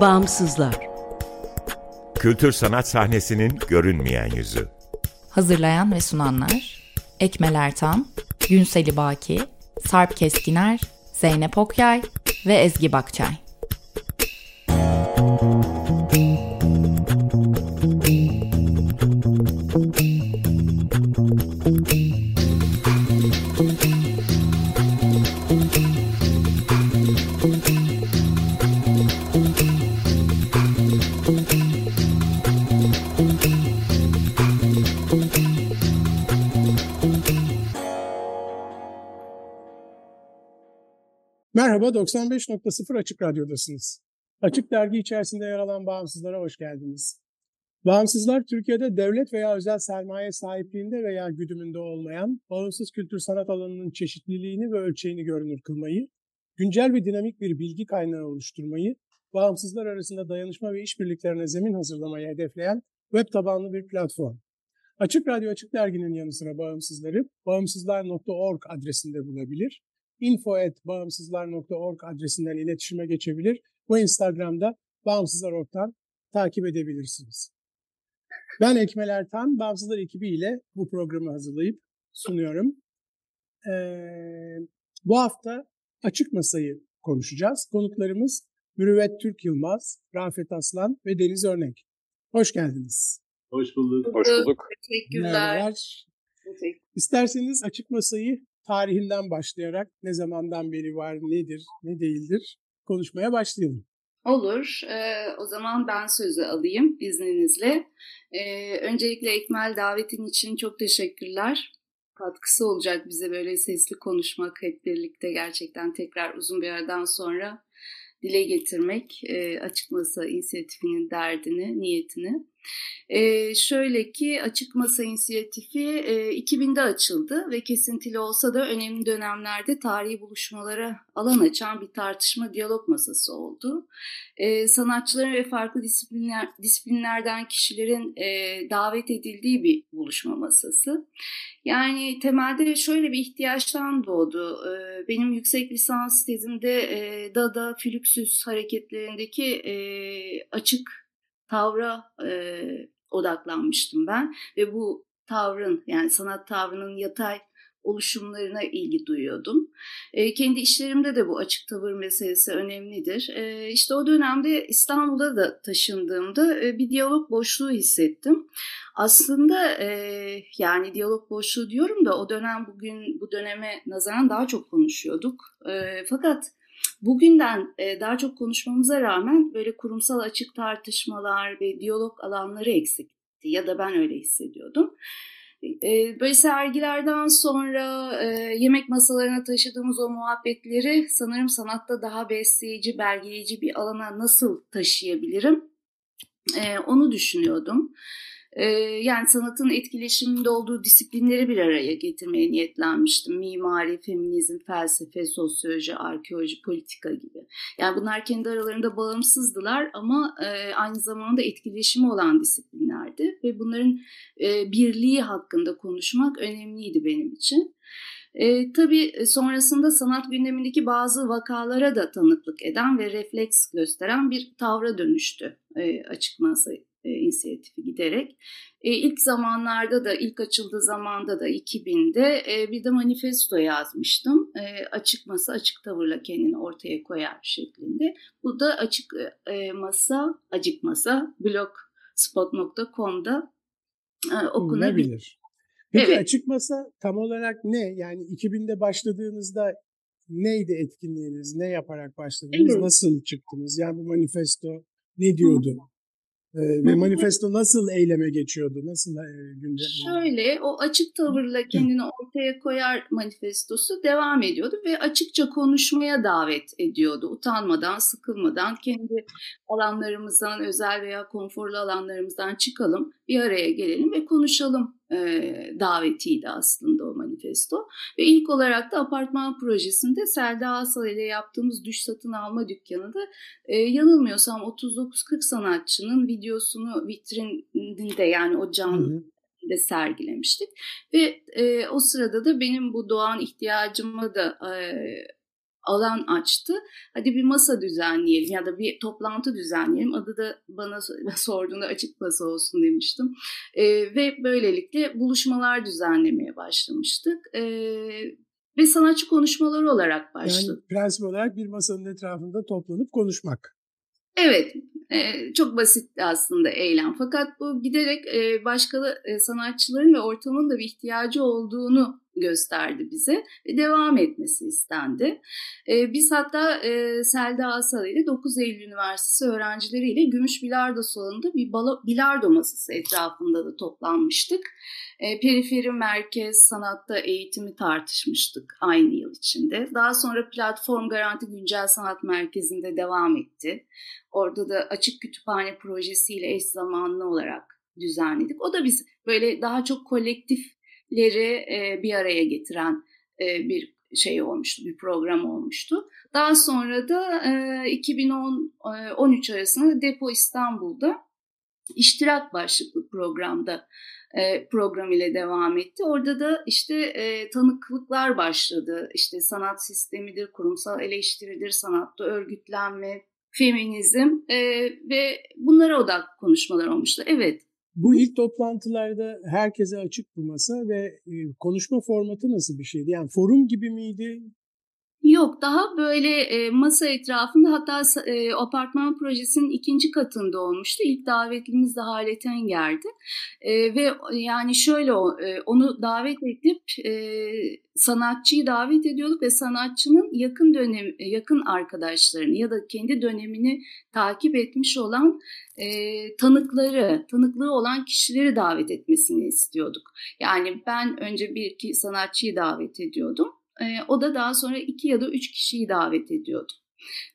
Bağımsızlar. Kültür sanat sahnesinin görünmeyen yüzü. Hazırlayan ve sunanlar Ekmel Ertan, Günseli Baki, Sarp Keskiner, Zeynep Okyay ve Ezgi Bakçay. Merhaba, 95.0 Açık Radyo'dasınız. Açık Dergi içerisinde yer alan Bağımsızlara hoş geldiniz. Bağımsızlar, Türkiye'de devlet veya özel sermaye sahipliğinde veya güdümünde olmayan, bağımsız kültür sanat alanının çeşitliliğini ve ölçeğini görünür kılmayı, güncel ve dinamik bir bilgi kaynağı oluşturmayı, bağımsızlar arasında dayanışma ve işbirliklerine zemin hazırlamayı hedefleyen web tabanlı bir platform. Açık Radyo Açık Dergi'nin yanı sıra bağımsızları bağımsızlar.org adresinde bulabilir info.bağımsızlar.org adresinden iletişime geçebilir ve Instagram'da Bağımsızlar.org'dan takip edebilirsiniz. Ben Ekmel Ertan, Bağımsızlar ekibiyle bu programı hazırlayıp sunuyorum. Ee, bu hafta Açık Masa'yı konuşacağız. Konuklarımız Mürüvvet Türk Yılmaz, Rafet Aslan ve Deniz Örnek. Hoş geldiniz. Hoş bulduk. Hoş bulduk. Teşekkürler. Merhabalar. İsterseniz Açık Masa'yı tarihinden başlayarak ne zamandan beri var, nedir, ne değildir konuşmaya başlayalım. Olur. Ee, o zaman ben sözü alayım izninizle. Ee, öncelikle Ekmel davetin için çok teşekkürler. Katkısı olacak bize böyle sesli konuşmak hep birlikte gerçekten tekrar uzun bir aradan sonra dile getirmek e, açık masa inisiyatifinin derdini, niyetini. E, şöyle ki Açık Masa inisiyatifi e, 2000'de açıldı ve kesintili olsa da önemli dönemlerde tarihi buluşmalara alan açan bir tartışma diyalog masası oldu. E, sanatçıların ve farklı disiplinler, disiplinlerden kişilerin e, davet edildiği bir buluşma masası. Yani temelde şöyle bir ihtiyaçtan doğdu. E, benim yüksek lisans tezimde e, Dada, Flüksüs hareketlerindeki e, açık tavra e, odaklanmıştım ben ve bu tavrın yani sanat tavrının yatay oluşumlarına ilgi duyuyordum. E, kendi işlerimde de bu açık tavır meselesi önemlidir. E, işte o dönemde İstanbul'a da taşındığımda e, bir diyalog boşluğu hissettim. Aslında e, yani diyalog boşluğu diyorum da o dönem bugün bu döneme nazaran daha çok konuşuyorduk. E, fakat Bugünden e, daha çok konuşmamıza rağmen böyle kurumsal açık tartışmalar ve diyalog alanları eksikti ya da ben öyle hissediyordum. E, böyle sergilerden sonra e, yemek masalarına taşıdığımız o muhabbetleri sanırım sanatta daha besleyici, belgeleyici bir alana nasıl taşıyabilirim? Onu düşünüyordum. Ee, yani sanatın etkileşiminde olduğu disiplinleri bir araya getirmeye niyetlenmiştim. Mimari, feminizm, felsefe, sosyoloji, arkeoloji, politika gibi. Yani bunlar kendi aralarında bağımsızdılar ama e, aynı zamanda etkileşimi olan disiplinlerdi ve bunların e, birliği hakkında konuşmak önemliydi benim için. E, tabii sonrasında sanat gündemindeki bazı vakalara da tanıklık eden ve refleks gösteren bir tavra dönüştü e, açık masa e, inisiyatifi giderek. E, ilk zamanlarda da, ilk açıldığı zamanda da 2000'de e, bir de manifesto yazmıştım. E, açık masa, açık tavırla kendini ortaya koyar şeklinde. Bu da açık e, masa, acık masa, blogspot.com'da e, okunabilir. Peki evet. açık masa tam olarak ne? Yani 2000'de başladığınızda neydi etkinliğiniz? Ne yaparak başladınız? Evet. Nasıl çıktınız? Yani bu manifesto ne diyordu? Ee, ve manifesto nasıl eyleme geçiyordu? Nasıl e, gündem? Şöyle o açık tavırla kendini ortaya koyar manifestosu devam ediyordu ve açıkça konuşmaya davet ediyordu. Utanmadan, sıkılmadan kendi alanlarımızdan, özel veya konforlu alanlarımızdan çıkalım, bir araya gelelim ve konuşalım e, davetiydi aslında o manifesto. Ve ilk olarak da apartman projesinde Selda Asal ile yaptığımız düş satın alma dükkanında e, yanılmıyorsam 39-40 sanatçının videosunu vitrinde yani o canlı de sergilemiştik. Ve e, o sırada da benim bu doğan ihtiyacımı da e, alan açtı. Hadi bir masa düzenleyelim ya da bir toplantı düzenleyelim. Adı da bana sorduğunda açık masa olsun demiştim. E, ve böylelikle buluşmalar düzenlemeye başlamıştık. E, ve sanatçı konuşmaları olarak başladı. Yani prensip olarak bir masanın etrafında toplanıp konuşmak. Evet, e, çok basit aslında eylem. Fakat bu giderek e, başka e, sanatçıların ve ortamın da bir ihtiyacı olduğunu gösterdi bize ve devam etmesi istendi. E, biz hatta e, Selda Asal ile 9 Eylül Üniversitesi öğrencileriyle Gümüş Bilardo Salonu'nda bir balo, bilardo masası etrafında da toplanmıştık. E, periferi merkez sanatta eğitimi tartışmıştık aynı yıl içinde. Daha sonra Platform Garanti Güncel Sanat Merkezi'nde devam etti. Orada da açık kütüphane projesiyle eş zamanlı olarak düzenledik. O da biz böyle daha çok kolektifleri e, bir araya getiren bir şey olmuştu, bir program olmuştu. Daha sonra da e, 2010-13 arasında Depo İstanbul'da iştirak başlıklı programda program ile devam etti. Orada da işte tanıklıklar başladı. İşte sanat sistemidir, kurumsal eleştiridir, sanatta örgütlenme, feminizm ve bunlara odak konuşmalar olmuştu. Evet. Bu ilk toplantılarda herkese açık bu masa ve e, konuşma formatı nasıl bir şeydi? Yani forum gibi miydi? Yok daha böyle e, masa etrafında hatta e, apartman projesinin ikinci katında olmuştu. İlk davetlimiz de Halet Enger'di. E, ve yani şöyle e, onu davet edip e, sanatçıyı davet ediyorduk ve sanatçının yakın dönem yakın arkadaşlarını ya da kendi dönemini takip etmiş olan e, tanıkları, tanıklığı olan kişileri davet etmesini istiyorduk. Yani ben önce bir iki sanatçıyı davet ediyordum e, o da daha sonra iki ya da üç kişiyi davet ediyordu.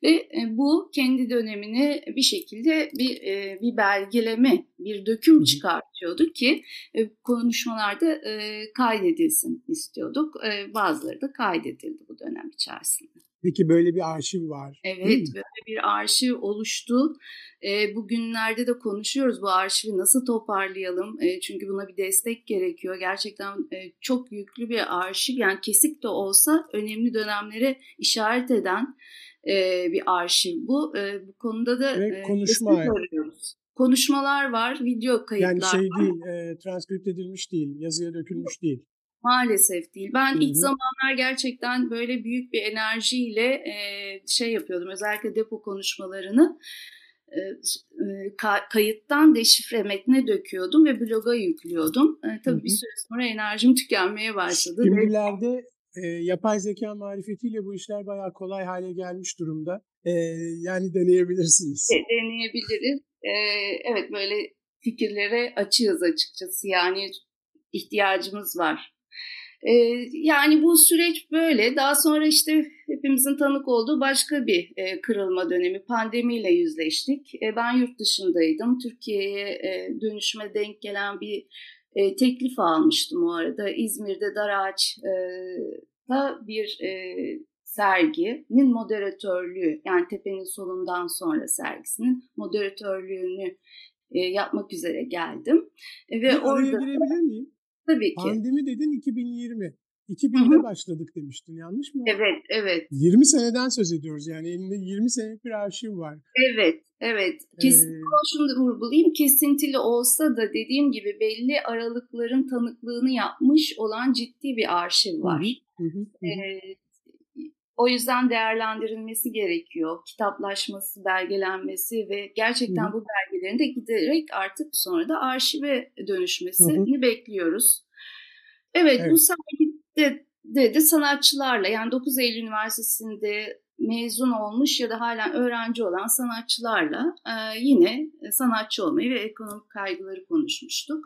Ve e, bu kendi dönemini bir şekilde bir e, bir belgeleme, bir döküm çıkartıyordu ki e, konuşmalarda e, kaydedilsin istiyorduk. E, bazıları da kaydedildi bu dönem içerisinde. Peki böyle bir arşiv var. Evet, böyle bir arşiv oluştu. E, bugünlerde de konuşuyoruz bu arşivi nasıl toparlayalım. E, çünkü buna bir destek gerekiyor. Gerçekten e, çok yüklü bir arşiv. Yani kesik de olsa önemli dönemlere işaret eden e, bir arşiv bu. E, bu konuda da Ve konuşma arıyoruz. Konuşmalar var, video kayıtlar Yani şey var. değil, e, transkript edilmiş değil, yazıya dökülmüş değil. Maalesef değil. Ben Hı-hı. ilk zamanlar gerçekten böyle büyük bir enerjiyle e, şey yapıyordum. Özellikle depo konuşmalarını e, ka- kayıttan deşifre metne döküyordum ve bloga yüklüyordum. E, tabii Hı-hı. bir süre sonra enerjim tükenmeye başladı. Şimdilerde e, yapay zeka marifetiyle bu işler bayağı kolay hale gelmiş durumda. E, yani deneyebilirsiniz. E, deneyebiliriz. E, evet böyle fikirlere açığız açıkçası. Yani ihtiyacımız var ee, yani bu süreç böyle. Daha sonra işte hepimizin tanık olduğu başka bir e, kırılma dönemi. Pandemiyle yüzleştik. E, ben yurt dışındaydım. Türkiye'ye e, dönüşme denk gelen bir teklif almıştım o arada. İzmir'de Darağaç'ta bir serginin moderatörlüğü yani Tepe'nin solundan sonra sergisinin moderatörlüğünü yapmak üzere geldim. Ve bir orada girebilir miyim? Tabii ki. Pandemi dedin 2020. 2000'de başladık demiştin yanlış mı? Evet, evet. 20 seneden söz ediyoruz yani elinde 20 senelik bir arşiv var. Evet, evet. Kesin, ee... şunu da vurgulayayım. Kesintili olsa da dediğim gibi belli aralıkların tanıklığını yapmış olan ciddi bir arşiv var. Hı hı, hı. Ee, o yüzden değerlendirilmesi gerekiyor. Kitaplaşması, belgelenmesi ve gerçekten Hı. bu belgelerin de giderek artık sonra da arşive dönüşmesini Hı. bekliyoruz. Evet, evet. bu sergide de, de sanatçılarla yani 9 Eylül Üniversitesi'nde mezun olmuş ya da hala öğrenci olan sanatçılarla e, yine sanatçı olmayı ve ekonomik kaygıları konuşmuştuk.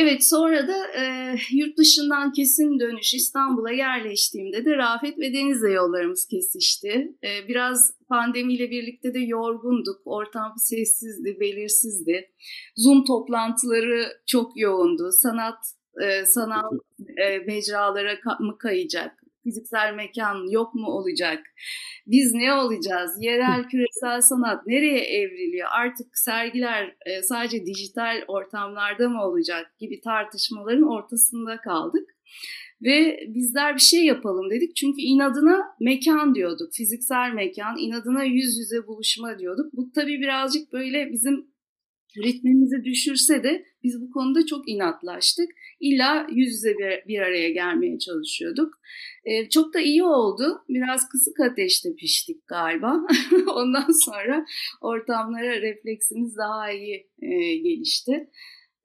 Evet sonra da e, yurt dışından kesin dönüş İstanbul'a yerleştiğimde de Rafet ve Deniz'le yollarımız kesişti. E, biraz pandemiyle birlikte de yorgunduk. Ortam sessizdi, belirsizdi. Zoom toplantıları çok yoğundu. Sanat e, sanal e, mecralara mı kayacak? Fiziksel mekan yok mu olacak? Biz ne olacağız? Yerel küresel sanat nereye evriliyor? Artık sergiler e, sadece dijital ortamlarda mı olacak gibi tartışmaların ortasında kaldık. Ve bizler bir şey yapalım dedik. Çünkü inadına mekan diyorduk. Fiziksel mekan, inadına yüz yüze buluşma diyorduk. Bu tabii birazcık böyle bizim ritmimizi düşürse de biz bu konuda çok inatlaştık. İlla yüz yüze bir, bir araya gelmeye çalışıyorduk. Ee, çok da iyi oldu. Biraz kısık ateşte piştik galiba. Ondan sonra ortamlara refleksimiz daha iyi e, gelişti.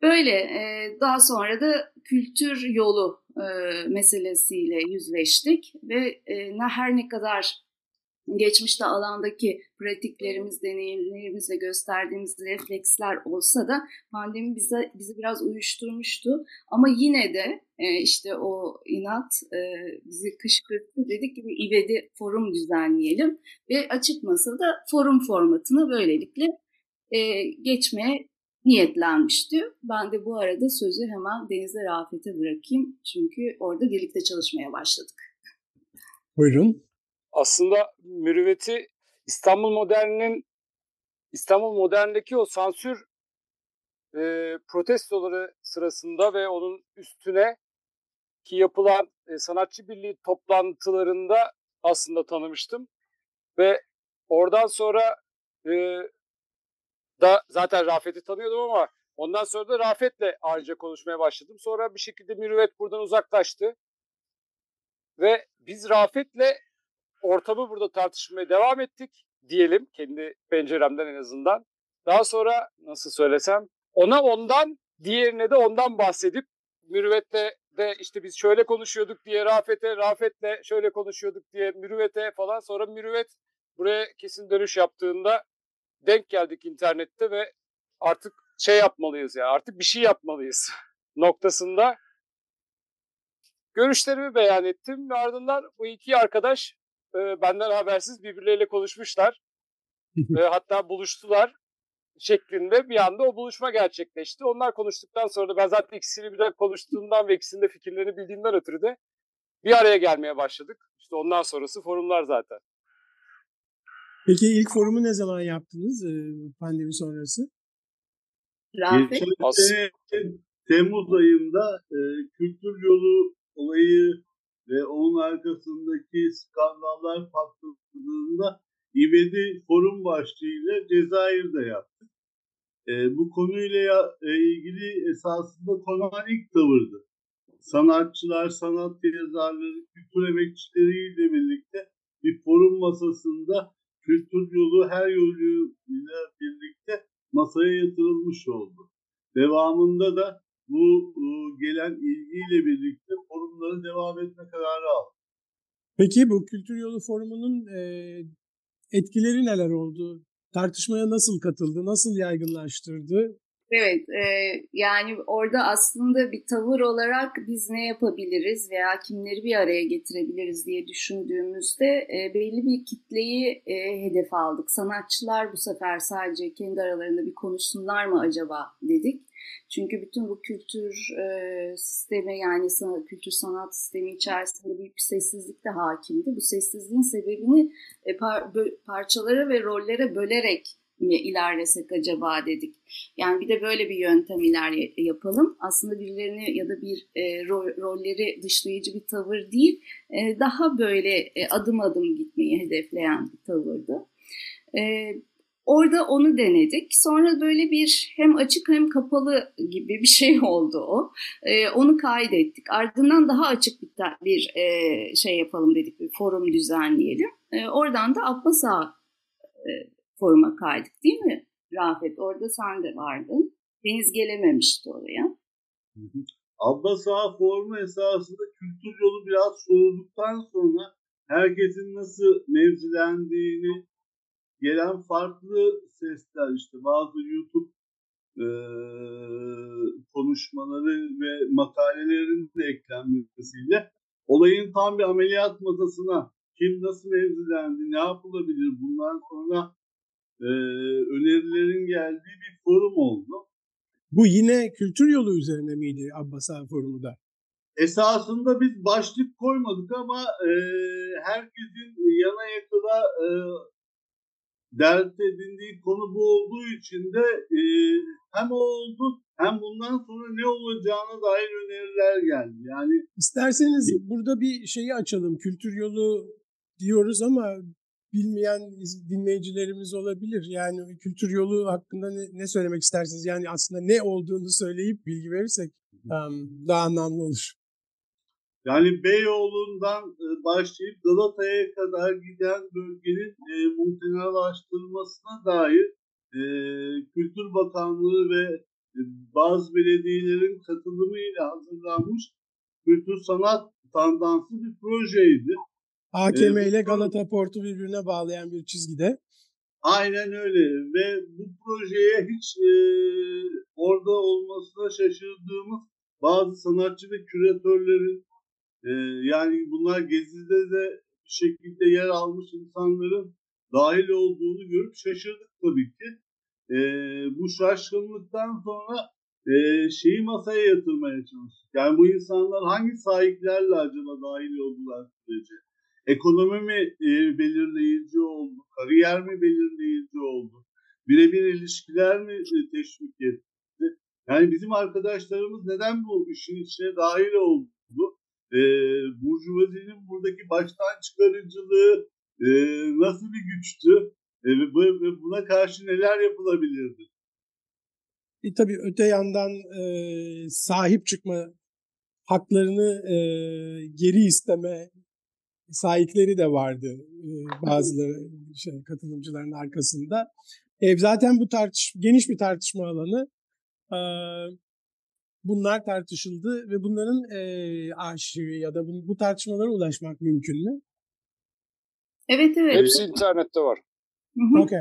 Böyle e, daha sonra da kültür yolu e, meselesiyle yüzleştik ve e, her ne kadar geçmişte alandaki pratiklerimiz, deneyimlerimiz ve gösterdiğimiz refleksler olsa da pandemi bize bizi biraz uyuşturmuştu. Ama yine de e, işte o inat e, bizi kışkırttı. Dedik ki bir İVED'i forum düzenleyelim ve açık masada forum formatına böylelikle e, geçmeye niyetlenmişti. Ben de bu arada sözü hemen Deniz'e Rafet'e bırakayım. Çünkü orada birlikte çalışmaya başladık. Buyurun aslında mürüvveti İstanbul Modern'in İstanbul Modern'deki o sansür e, protestoları sırasında ve onun üstüne ki yapılan e, sanatçı birliği toplantılarında aslında tanımıştım ve oradan sonra e, da zaten Rafet'i tanıyordum ama ondan sonra da Rafet'le ayrıca konuşmaya başladım. Sonra bir şekilde Mürüvvet buradan uzaklaştı ve biz Rafet'le ortamı burada tartışmaya devam ettik diyelim kendi penceremden en azından. Daha sonra nasıl söylesem ona ondan diğerine de ondan bahsedip Mürüvvet'le de işte biz şöyle konuşuyorduk diye Rafet'e, Rafet'le şöyle konuşuyorduk diye Mürüvvet'e falan. Sonra Mürüvvet buraya kesin dönüş yaptığında denk geldik internette ve artık şey yapmalıyız ya artık bir şey yapmalıyız noktasında görüşlerimi beyan ettim ve ardından bu iki arkadaş e, benden habersiz birbirleriyle konuşmuşlar. e, hatta buluştular şeklinde bir anda o buluşma gerçekleşti. Onlar konuştuktan sonra da ben zaten ikisini birden konuştuğumdan ve ikisinin de fikirlerini bildiğimden ötürü de bir araya gelmeye başladık. İşte ondan sonrası forumlar zaten. Peki ilk forumu ne zaman yaptınız pandemi sonrası? Rafet. Temmuz ayında e, kültür yolu olayı ve onun arkasındaki skandallar patladığında İvedi forum başlığıyla Cezayir'de yaptık. E, bu konuyla e, ilgili esasında konan ilk tavırdı. Sanatçılar, sanat yazarları, kültür emekçileriyle birlikte bir forum masasında kültür yolu her yoluyla birlikte masaya yatırılmış oldu. Devamında da bu e, gelen ilgiyle birlikte forumlara devam etme kararı aldı. Peki bu Kültür Yolu Forumu'nun e, etkileri neler oldu? Tartışmaya nasıl katıldı? Nasıl yaygınlaştırdı? Evet, e, yani orada aslında bir tavır olarak biz ne yapabiliriz veya kimleri bir araya getirebiliriz diye düşündüğümüzde e, belli bir kitleyi e, hedef aldık. Sanatçılar bu sefer sadece kendi aralarında bir konuşsunlar mı acaba dedik. Çünkü bütün bu kültür e, sistemi yani sanat, kültür sanat sistemi içerisinde büyük bir sessizlik de hakimdi. Bu sessizliğin sebebini e, par, bö, parçalara ve rollere bölerek mi ilerlesek acaba dedik. Yani bir de böyle bir yöntem iler yapalım. Aslında birilerini ya da bir e, ro rolleri dışlayıcı bir tavır değil, e, daha böyle e, adım adım gitmeyi hedefleyen bir tavırdı. E, Orada onu denedik. Sonra böyle bir hem açık hem kapalı gibi bir şey oldu o. Ee, onu kaydettik. Ardından daha açık bir, bir e, şey yapalım dedik. Bir forum düzenleyelim. Ee, oradan da Abbas Ağa e, foruma kaydık değil mi Rafet? Orada sen de vardın. Deniz gelememişti oraya. Abbas Ağa forumu esasında kültür yolu biraz soğuduktan sonra herkesin nasıl mevzilendiğini gelen farklı sesler işte bazı YouTube e, konuşmaları ve makalelerin de eklenmesiyle olayın tam bir ameliyat masasına kim nasıl mevzilendi, ne yapılabilir bundan sonra e, önerilerin geldiği bir forum oldu. Bu yine kültür yolu üzerine miydi Abbas Ağa forumu da? Esasında biz başlık koymadık ama e, herkesin yana yakına e, dert edindiği konu bu olduğu için de e, hem o oldu hem bundan sonra ne olacağına dair öneriler geldi. Yani İsterseniz burada bir şeyi açalım. Kültür yolu diyoruz ama bilmeyen dinleyicilerimiz olabilir. Yani kültür yolu hakkında ne, ne söylemek istersiniz? Yani aslında ne olduğunu söyleyip bilgi verirsek um, daha anlamlı olur. Yani Beyoğlu'ndan e, başlayıp Galata'ya kadar giden bölgenin e, muhtenalaştırılmasına dair e, Kültür Bakanlığı ve e, bazı belediyelerin katılımıyla hazırlanmış kültür sanat tandansı bir projeydi. AKM ile Galata Port'u birbirine bağlayan bir çizgide. Aynen öyle ve bu projeye hiç e, orada olmasına şaşırdığımız bazı sanatçı ve küratörlerin e, yani bunlar Gezi'de de bir şekilde yer almış insanların dahil olduğunu görüp şaşırdık tabii ki. E, bu şaşkınlıktan sonra e, şeyi masaya yatırmaya çalıştık. Yani bu insanlar hangi sahiplerle acaba dahil oldular sürece? Ekonomi mi e, belirleyici oldu? Kariyer mi belirleyici oldu? Birebir ilişkiler mi e, teşvik etti? Yani bizim arkadaşlarımız neden bu işin içine dahil oldu? E, Burjuvazinin buradaki baştan çıkarıcılığı e, nasıl bir güçtü? E, buna karşı neler yapılabilirdi? E, tabii öte yandan e, sahip çıkma haklarını e, geri isteme sahipleri de vardı e, bazıları şey, katılımcıların arkasında. E, zaten bu tartış geniş bir tartışma alanı. Bunlar tartışıldı ve bunların e, arşivi ya da bu, bu tartışmalara ulaşmak mümkün mü? Evet evet. Hepsi internette var. Okey.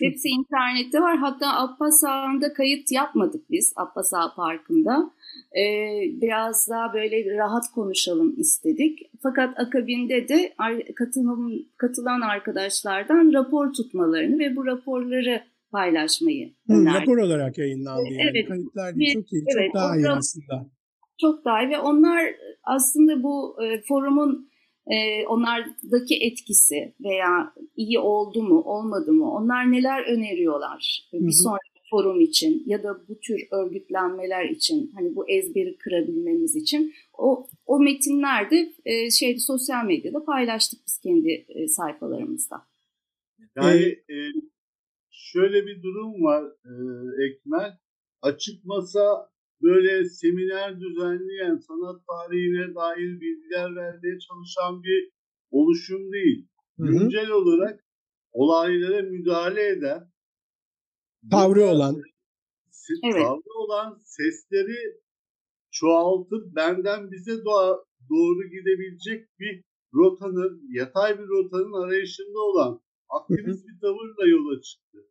Hepsi internette var. Hatta Abbas Ağa'nda kayıt yapmadık biz Abbas Ağa Parkı'nda. Ee, biraz daha böyle rahat konuşalım istedik. Fakat akabinde de katılım, katılan arkadaşlardan rapor tutmalarını ve bu raporları paylaşmayı Hı, rapor olarak yayınlandı yani. Evet. Kayıtlar değil, çok iyi, evet, çok daha iyi aslında. Çok daha iyi ve onlar aslında bu e, forumun e, onlardaki etkisi veya iyi oldu mu olmadı mı onlar neler öneriyorlar hı hı. bir sonraki forum için ya da bu tür örgütlenmeler için hani bu ezberi kırabilmemiz için o o metinlerde e, şey sosyal medyada paylaştık biz kendi e, sayfalarımızda. Yani e, şöyle bir durum var e, Ekmel açık masa böyle seminer düzenleyen, sanat tarihine dair bilgiler vermeye çalışan bir oluşum değil. Hı hı. Güncel olarak olaylara müdahale eden, tavrı olan, evet. tavrı olan sesleri çoğaltıp benden bize doğa, doğru gidebilecek bir rotanın, yatay bir rotanın arayışında olan aktivist bir tavırla yola çıktı.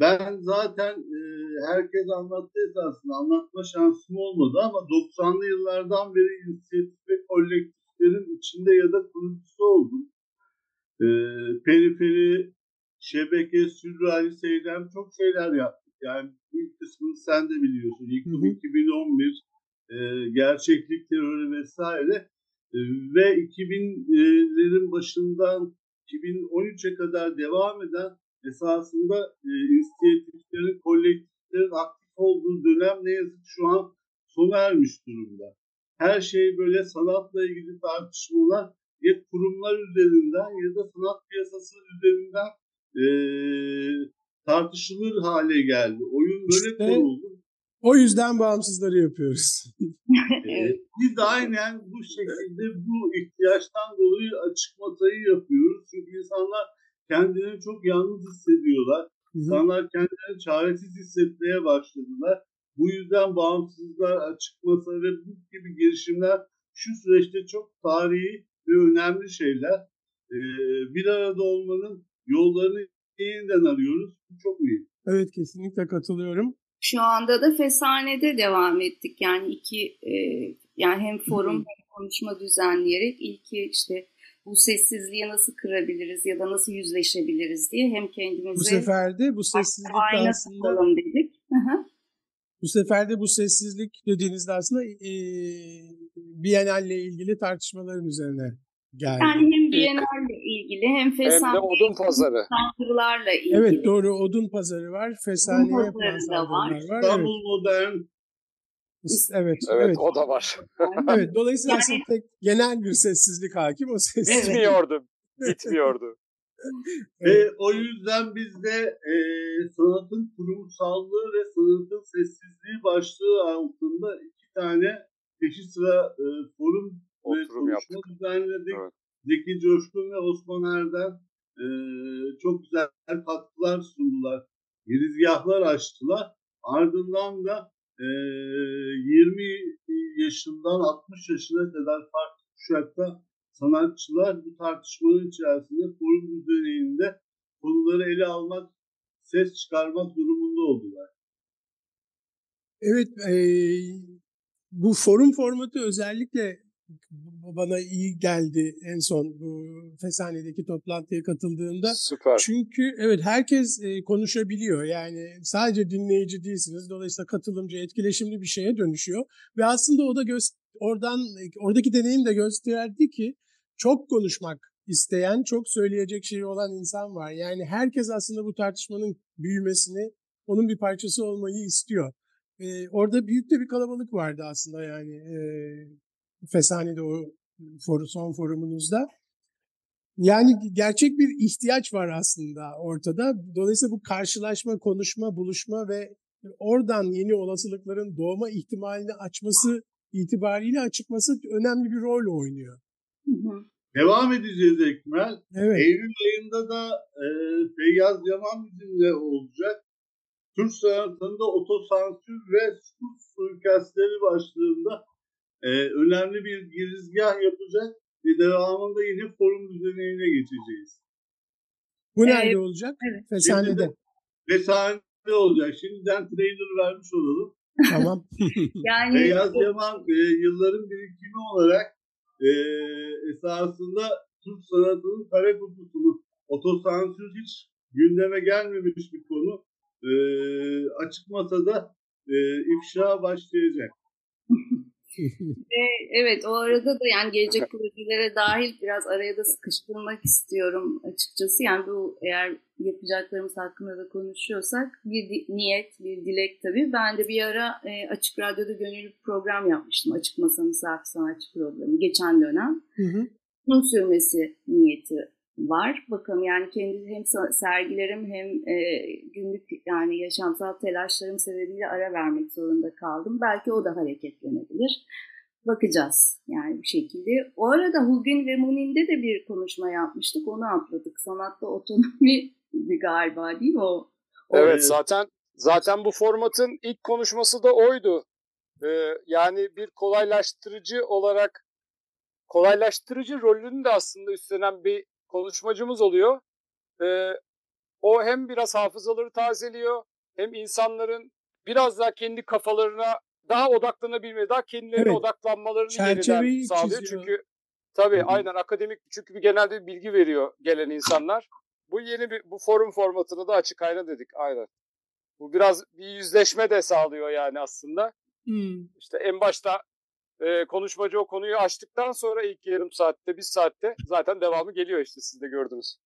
Ben zaten e, herkes anlattı esasında anlatma şansım olmadı ama 90'lı yıllardan beri inisiyatif ve kolektiflerin içinde ya da kurucusu oldum. E, periferi, şebeke, sürreali seyrem çok şeyler yaptık. Yani ilk kısmını sen de biliyorsun. Yıkım 2011, e, gerçeklik terörü vesaire. E, ve 2000'lerin başından 2013'e kadar devam eden esasında e, inisiyatiflerin, kolektiflerin aktif olduğu dönem ne yazık şu an sona ermiş durumda. Her şey böyle sanatla ilgili tartışmalar ya kurumlar üzerinden ya da sanat piyasası üzerinden e, tartışılır hale geldi. Oyun böyle işte, kuruldu. O yüzden bağımsızları yapıyoruz. evet, biz de aynen bu şekilde bu ihtiyaçtan dolayı açık masayı yapıyoruz. Çünkü insanlar kendilerini çok yalnız hissediyorlar. İnsanlar kendilerini çaresiz hissetmeye başladılar. Bu yüzden bağımsızlar, açık masa ve bu gibi girişimler şu süreçte çok tarihi ve önemli şeyler. Ee, bir arada olmanın yollarını yeniden arıyoruz. Bu çok iyi. Evet kesinlikle katılıyorum. Şu anda da Fesane'de devam ettik. Yani iki e, yani hem forum hem konuşma düzenleyerek ilki işte bu sessizliği nasıl kırabiliriz ya da nasıl yüzleşebiliriz diye hem kendimize bu sefer de bu sessizlik aslında dedik. Bu sefer de bu sessizlik dediğinizde aslında e, Biennale ilgili tartışmaların üzerine geldi. Yani hem Bienal'le ilgili hem Hem de fesane odun pazarı. ilgili. Evet doğru odun pazarı var. Fesaneye pazarı da var. var. Evet. İstanbul Modern Evet, Evet, evet. o da var. Evet, dolayısıyla Yani- aslında tek genel bir sessizlik hakim. O sessizlik. Bitmiyordu. Bitmiyordu. Ve o yüzden biz de e, sanatın kurumsallığı ve sanatın sessizliği başlığı altında iki tane peşi sıra e, forum ve Oturum konuşma yaptık. düzenledik. Evet. Zeki Coşkun ve Osman Erdem e, çok güzel katkılar sundular. Girizgahlar açtılar. Ardından da e, 20 yaşından 60 yaşına kadar farklı kuşakta sanatçılar bu tartışmanın içerisinde forum düzeninde konuları ele almak, ses çıkarmak durumunda oldular. Evet, e, bu forum formatı özellikle bana iyi geldi en son bu Fesane'deki toplantıya katıldığımda. Süper. Çünkü evet herkes e, konuşabiliyor. Yani sadece dinleyici değilsiniz. Dolayısıyla katılımcı, etkileşimli bir şeye dönüşüyor. Ve aslında o da gö- oradan oradaki deneyim de gösterdi ki çok konuşmak isteyen, çok söyleyecek şeyi olan insan var. Yani herkes aslında bu tartışmanın büyümesini, onun bir parçası olmayı istiyor. E, orada büyük de bir kalabalık vardı aslında yani e, Fesane'de o for, son forumunuzda. Yani gerçek bir ihtiyaç var aslında ortada. Dolayısıyla bu karşılaşma, konuşma, buluşma ve oradan yeni olasılıkların doğma ihtimalini açması itibariyle açıkması önemli bir rol oynuyor. Hı hı. Devam edeceğiz Ekmel. Evet. Eylül ayında da e, Feyyaz Yaman bizimle olacak. Türk sanatında otosansür ve suç suikastleri başlığında e, önemli bir girizgah yapacak ve devamında yine forum düzenine geçeceğiz. Bu nerede Evet, olacak? evet. Fesane'de. Ve sahnede olacak. Şimdiden trailer vermiş olalım. tamam. Yani Feyyaz Yaman e, yılların birikimi olarak e, esasında Türk sanatının kare kutusunu otosansür hiç gündeme gelmemiş bir konu. E, açık masada e, ifşa başlayacak. Ve evet o arada da yani gelecek projelere dahil biraz araya da sıkıştırmak istiyorum açıkçası. Yani bu eğer yapacaklarımız hakkında da konuşuyorsak bir di- niyet, bir dilek tabii. Ben de bir ara e, Açık Radyo'da gönüllü program yapmıştım. Açık Masa Misafir Sanatçı programı geçen dönem. Hı hı. Uzun sürmesi niyeti var. Bakalım yani kendi hem sergilerim hem e, günlük yani yaşamsal telaşlarım sebebiyle ara vermek zorunda kaldım. Belki o da hareketlenebilir. Bakacağız yani bir şekilde. O arada Hugin ve Munin'de de bir konuşma yapmıştık. Onu atladık. Sanatta otonomi galiba değil mi o? o Evet Evet. zaten zaten bu formatın ilk konuşması da oydu. Ee, yani bir kolaylaştırıcı olarak kolaylaştırıcı rolünü de aslında üstlenen bir konuşmacımız oluyor. Ee, o hem biraz hafızaları tazeliyor hem insanların biraz daha kendi kafalarına daha odaklanabilme, daha kendilerine Evet. odaklanmalarını Çerçeveyi yeniden sağlıyor. çiziyor. Çünkü tabii hı. aynen akademik çünkü bir genelde bir bilgi veriyor gelen insanlar. Bu yeni bir bu forum formatını da açık ayna dedik aynen. Bu biraz bir yüzleşme de sağlıyor yani aslında. Hmm. İşte en başta e, konuşmacı o konuyu açtıktan sonra ilk yarım saatte, bir saatte zaten devamı geliyor işte siz de gördünüz.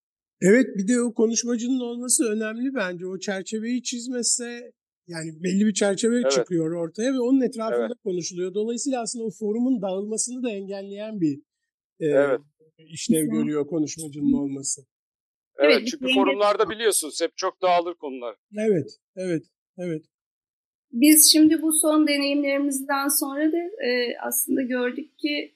Evet bir de o konuşmacının olması önemli bence. O çerçeveyi çizmezse yani belli bir çerçeve Evet. çıkıyor ortaya ve onun etrafında Evet. konuşuluyor. Dolayısıyla aslında o forumun dağılmasını da engelleyen bir e, Evet. işlev görüyor konuşmacının olması. Evet, Evet, çünkü forumlarda biliyorsunuz hep çok dağılır konular. Evet, evet, evet. Biz şimdi bu son deneyimlerimizden sonra da e, aslında gördük ki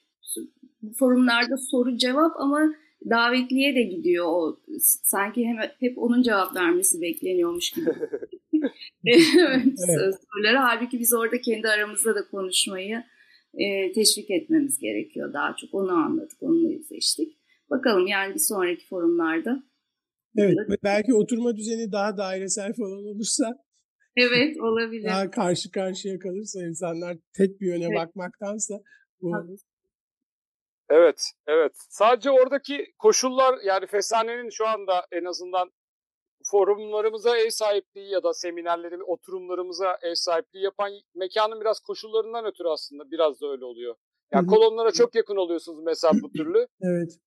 bu forumlarda soru cevap ama davetliye de gidiyor o. Sanki hem, hep onun cevap vermesi bekleniyormuş gibi. evet. Sorulara. Halbuki biz orada kendi aramızda da konuşmayı e, teşvik etmemiz gerekiyor daha çok. Onu anladık, onunla yüzleştik. Bakalım yani bir sonraki forumlarda. Evet, ve belki oturma düzeni daha dairesel falan olursa, Evet olabilir. daha karşı karşıya kalırsa insanlar tek bir yöne Evet. bakmaktansa bu. Evet, evet. Sadece oradaki koşullar yani Fesane'nin şu anda en azından forumlarımıza ev sahipliği ya da seminerlerimiz, oturumlarımıza ev sahipliği yapan mekanın biraz koşullarından ötürü aslında biraz da öyle oluyor. Yani kolonlara çok yakın oluyorsunuz mesela bu türlü. evet.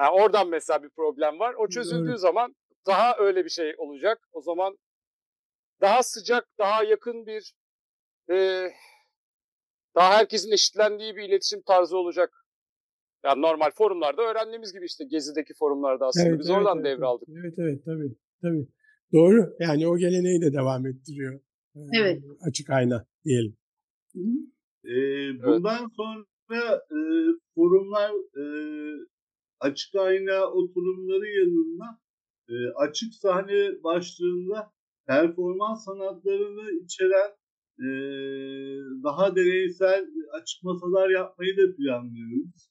Yani oradan mesela bir problem var. O çözüldüğü Doğru. zaman daha öyle bir şey olacak. O zaman daha sıcak, daha yakın bir e, daha herkesin eşitlendiği bir iletişim tarzı olacak. Yani normal forumlarda öğrendiğimiz gibi işte Gezi'deki forumlarda aslında biz oradan evet, devraldık. Evet evet tabii. tabii. Doğru. Yani o geleneği de devam ettiriyor. Evet. Açık ayna diyelim. Hı hı. Ee, bundan sonra e, forumlar e, açık ayna oturumları yanında e, açık sahne başlığında performans sanatlarını içeren e, daha deneysel açık masalar yapmayı da planlıyoruz.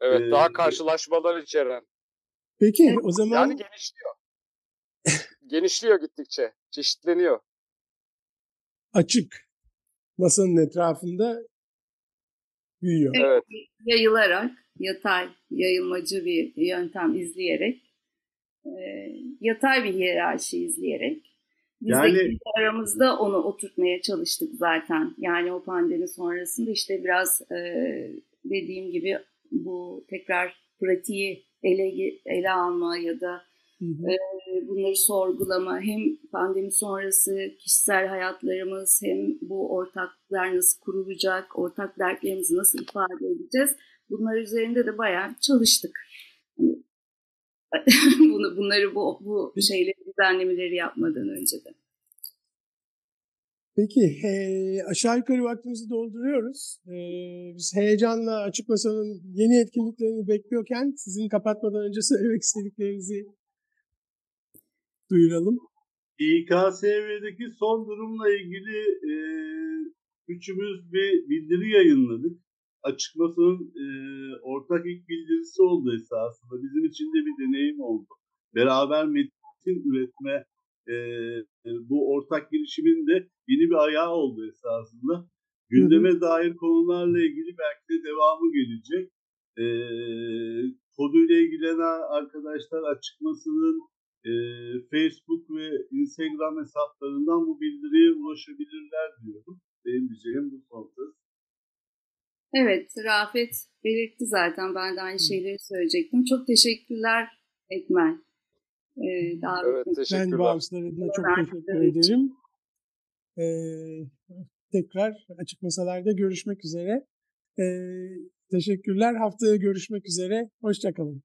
Evet, Ee, daha karşılaşmalar içeren. Peki o zaman Yani genişliyor. genişliyor gittikçe, çeşitleniyor. açık masanın etrafında büyüyor. Evet. Yayılarak, yatay, yayılmacı bir yöntem izleyerek, e, yatay bir hiyerarşi izleyerek biz Yani- de aramızda onu oturtmaya çalıştık zaten. Yani o pandemi sonrasında işte biraz e, dediğim gibi bu tekrar pratiği ele, ele alma ya da Hı hı. e, bunları sorgulama hem pandemi sonrası kişisel hayatlarımız hem bu ortaklar nasıl kurulacak, ortak dertlerimizi nasıl ifade edeceğiz bunlar üzerinde de bayağı çalıştık. Hani, Bunu, bunları bu, bu şeyleri düzenlemeleri yapmadan önce de. Peki he- aşağı yukarı vaktimizi dolduruyoruz. Ee, biz heyecanla Açık Masa'nın yeni etkinliklerini bekliyorken sizin kapatmadan önce söylemek istediklerinizi duyuralım. İKSV'deki son durumla ilgili e, üçümüz bir bildiri yayınladık. Açık Masa'nın e, ortak ilk bildirisi oldu esasında. Bizim için de bir deneyim oldu. Beraber metin üretme e, bu ortak girişimin de yeni bir ayağı oldu esasında. Gündeme dair konularla ilgili belki de devamı gelecek. E, konuyla ilgilenen arkadaşlar Açık Masa'nın e, Facebook ve Instagram hesaplarından bu bildiriye ulaşabilirler diyorum. Benim diyeceğim bu söz. Evet, Rafet belirtti zaten. Ben de aynı şeyleri söyleyecektim. Çok teşekkürler Ekmel. Ee, Evet, Ben teşekkürler. bağımsızlar adına çok Ben teşekkür ederim. Ee, tekrar Açık Masalar'da görüşmek üzere. Ee, teşekkürler. Haftaya görüşmek üzere. Hoşçakalın.